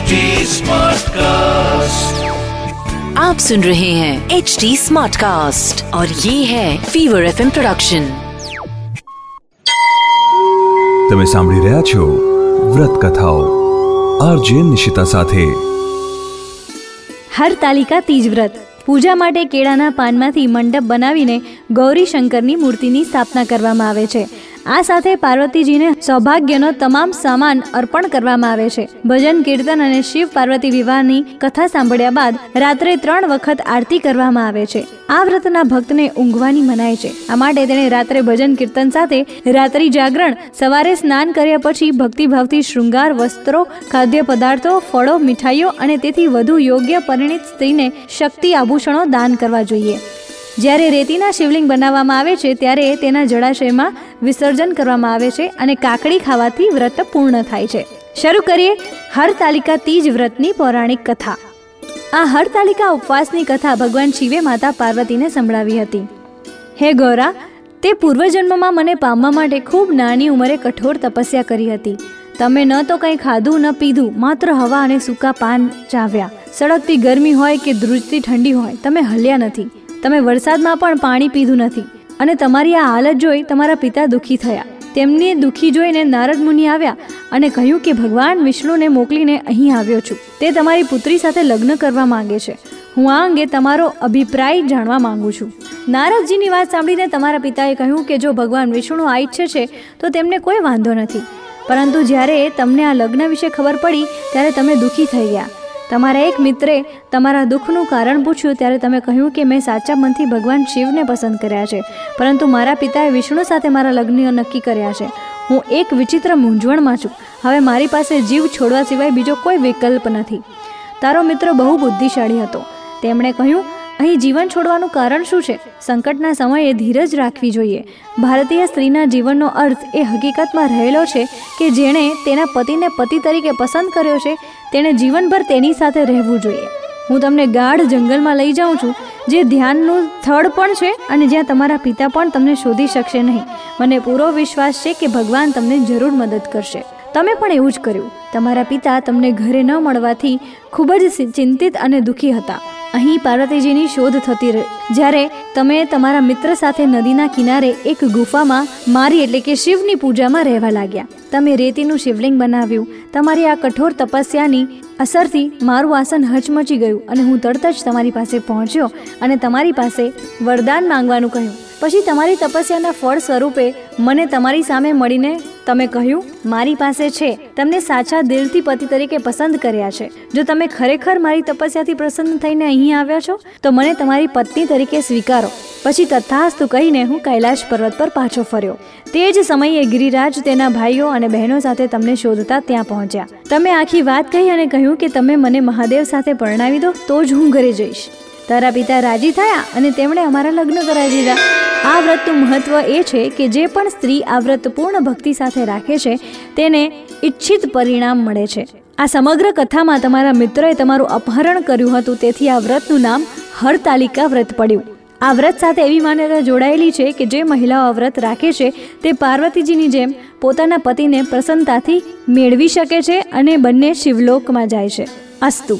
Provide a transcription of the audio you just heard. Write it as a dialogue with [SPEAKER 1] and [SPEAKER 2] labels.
[SPEAKER 1] HD Smartcast.
[SPEAKER 2] आप सुन रहे हैं एच डी स्मार्ट कास्ट और ये है फीवर एफ प्रोडक्शन
[SPEAKER 3] તમે સાંભળી રહ્યા છો વ્રત કથાઓ આરજે નિશિતા સાથે
[SPEAKER 4] હરતાલિકા તીજ વ્રત પૂજા માટે કેળાના પાનમાંથી મંડપ બનાવીને ગૌરી શંકરની મૂર્તિની સ્થાપના કરવામાં આવે છે આ સાથે પાર્વતીજીને સૌભાગ્યનો તમામ સામાન અર્પણ કરવામાં આવે છે. ભજન, કીર્તન અને શિવ પાર્વતી વિવાહની કથા સાંભળ્યા બાદ રાત્રે ત્રણ વખત આરતી કરવામાં આવે છે. આ વ્રતના ભક્તને ઊંઘવાની મનાય છે. આ માટે તેણે રાત્રે ભજન, કીર્તન સાથે રાત્રિ જાગરણ, સવારે સ્નાન કર્યા પછી ભક્તિભાવથી શૃંગાર વસ્ત્રો, ખાદ્ય પદાર્થો, ફળો, મીઠાઈઓ અને તેથી વધુ યોગ્ય પરિણિત સ્ત્રીને શક્તિ આભૂષણો દાન કરવા જોઈએ. જ્યારે રેતીના શિવલિંગ બનાવવામાં આવે છે, ત્યારે તેના જળાશયમાં વિસર્જન કરવામાં આવે છે અને કાકડી ખાવાથી વ્રત પૂર્ણ થાય છે. શરૂ કરીએ હરતાલિકા તીજ વ્રતની પૌરાણિક કથા. આ હરતાલિકા ઉપવાસની કથા ભગવાન શિવે માતા પાર્વતીને સંભળાવી હતી. હે ગૌરા, તે પૂર્વજન્મમાં મને પામવા માટે ખૂબ નાની ઉંમરે કઠોર તપસ્યા કરી હતી. તમે ન તો કંઈ ખાધું, ન પીધું, માત્ર હવા અને સૂકા પાન ચાવ્યા. સળગતી ગરમી હોય કે ધ્રુજતી ઠંડી હોય, તમે હલ્યા નથી. તમે વરસાદમાં પણ પાણી પીધું નથી. અને તમારી આ હાલત જોઈ તમારા પિતા દુઃખી થયા. તેમને દુઃખી જોઈને નારદ મુનિ આવ્યા અને કહ્યું કે, ભગવાન વિષ્ણુને મોકલીને અહીં આવ્યો છું. તે તમારી પુત્રી સાથે લગ્ન કરવા માંગે છે. હું આ અંગે તમારો અભિપ્રાય જાણવા માંગુ છું. નારદજીની વાત સાંભળીને તમારા પિતાએ કહ્યું કે, જો ભગવાન વિષ્ણુ આ ઈચ્છે છે, તો તેમને કોઈ વાંધો નથી. પરંતુ જ્યારે તમને આ લગ્ન વિશે ખબર પડી, ત્યારે તમે દુઃખી થઈ ગયા. તમારા એક મિત્રે તમારા દુઃખનું કારણ પૂછ્યું ત્યારે તમે કહ્યું કે મેં સાચા મનથી ભગવાન શિવને પસંદ કર્યા છે. પરંતુ મારા પિતાએ વિષ્ણુ સાથે મારા લગ્ન નક્કી કર્યા છે. હું એક વિચિત્ર મૂંઝવણમાં છું. હવે મારી પાસે જીવ છોડવા સિવાય બીજો કોઈ વિકલ્પ નથી. તારો મિત્ર બહુ બુદ્ધિશાળી હતો. તેમણે કહ્યું અહીં જીવન છોડવાનું કારણ શું છે? સંકટના સમયે ધીરજ રાખવી જોઈએ. ભારતીય સ્ત્રીના જીવનનો અર્થ એ હકીકતમાં રહેલો છે કે જેણે તેના પતિને પતિ તરીકે પસંદ કર્યો છે, તેણે જીવનભર તેની સાથે રહેવું જોઈએ. હું તમને ગાઢ જંગલમાં લઈ જાઉં છું, જે ધ્યાનનું સ્થળ પણ છે અને જ્યાં તમારા પિતા પણ તમને શોધી શકશે નહીં. મને પૂરો વિશ્વાસ છે કે ભગવાન તમને જરૂર મદદ કરશે. તમે પણ એવું જ કર્યું. તમારા પિતા તમને ઘરે ન મળવાથી ખૂબ જ ચિંતિત અને દુઃખી હતા. અહીં પાર્વતીજીની શોધ થતી રહી. જ્યારે તમે તમારા મિત્ર સાથે નદીના કિનારે એક ગુફામાં મારી એટલે કે શિવની પૂજામાં રહેવા લાગ્યા. તમે રેતીનું શિવલિંગ બનાવ્યું. તમારી આ કઠોર તપસ્યાની અસરથી મારું આસન હચમચી ગયું અને હું તરત જ તમારી પાસે પહોંચ્યો અને તમારી પાસે વરદાન માંગવાનું કહ્યું. પછી તમારી તપસ્યાના ફળ સ્વરૂપે મને તમારી સામે મળીને તમે કહ્યું, મારી પાસે છે. તમને સાચા દિલથી પતિ તરીકે પસંદ કર્યા છે. જો તમે ખરેખર મારી તપસ્યાથી પ્રસન્ન થઈને અહીં આવ્યા છો, તો મને તમારી પત્ની તરીકે સ્વીકારો. પછી તથાસ્તુ કહીને હું કૈલાશ પર્વત પર પાછો ફર્યો. તે જ સમયે ગિરિરાજ તેના ભાઈઓ અને બહેનો સાથે તમને શોધતા ત્યાં પહોંચ્યા. તમે આખી વાત કહી અને કહ્યું કે તમે મને મહાદેવ સાથે પરણાવી દો, તો જ હું ઘરે જઈશ. તારા પિતા રાજી થયા અને તેમણે અમારા લગ્ન કરાવી દીધા. આ વ્રતનું મહત્વ એ છે કે જે પણ સ્ત્રી આ વ્રત પૂર્ણ ભક્તિ સાથે રાખે છે, તેને ઈચ્છિત પરિણામ મળે છે. આ સમગ્ર કથામાં તમારા મિત્રએ તમારું અપહરણ કર્યું હતું, તેથી આ વ્રતનું નામ હરતાલિકા વ્રત પડ્યું. આ વ્રત સાથે એવી માન્યતા જોડાયેલી છે કે જે મહિલાઓ આ વ્રત રાખે છે, તે પાર્વતીજીની જેમ પોતાના પતિને પ્રસન્નતાથી મેળવી શકે છે અને બંને શિવલોકમાં જાય છે. અસ્તુ.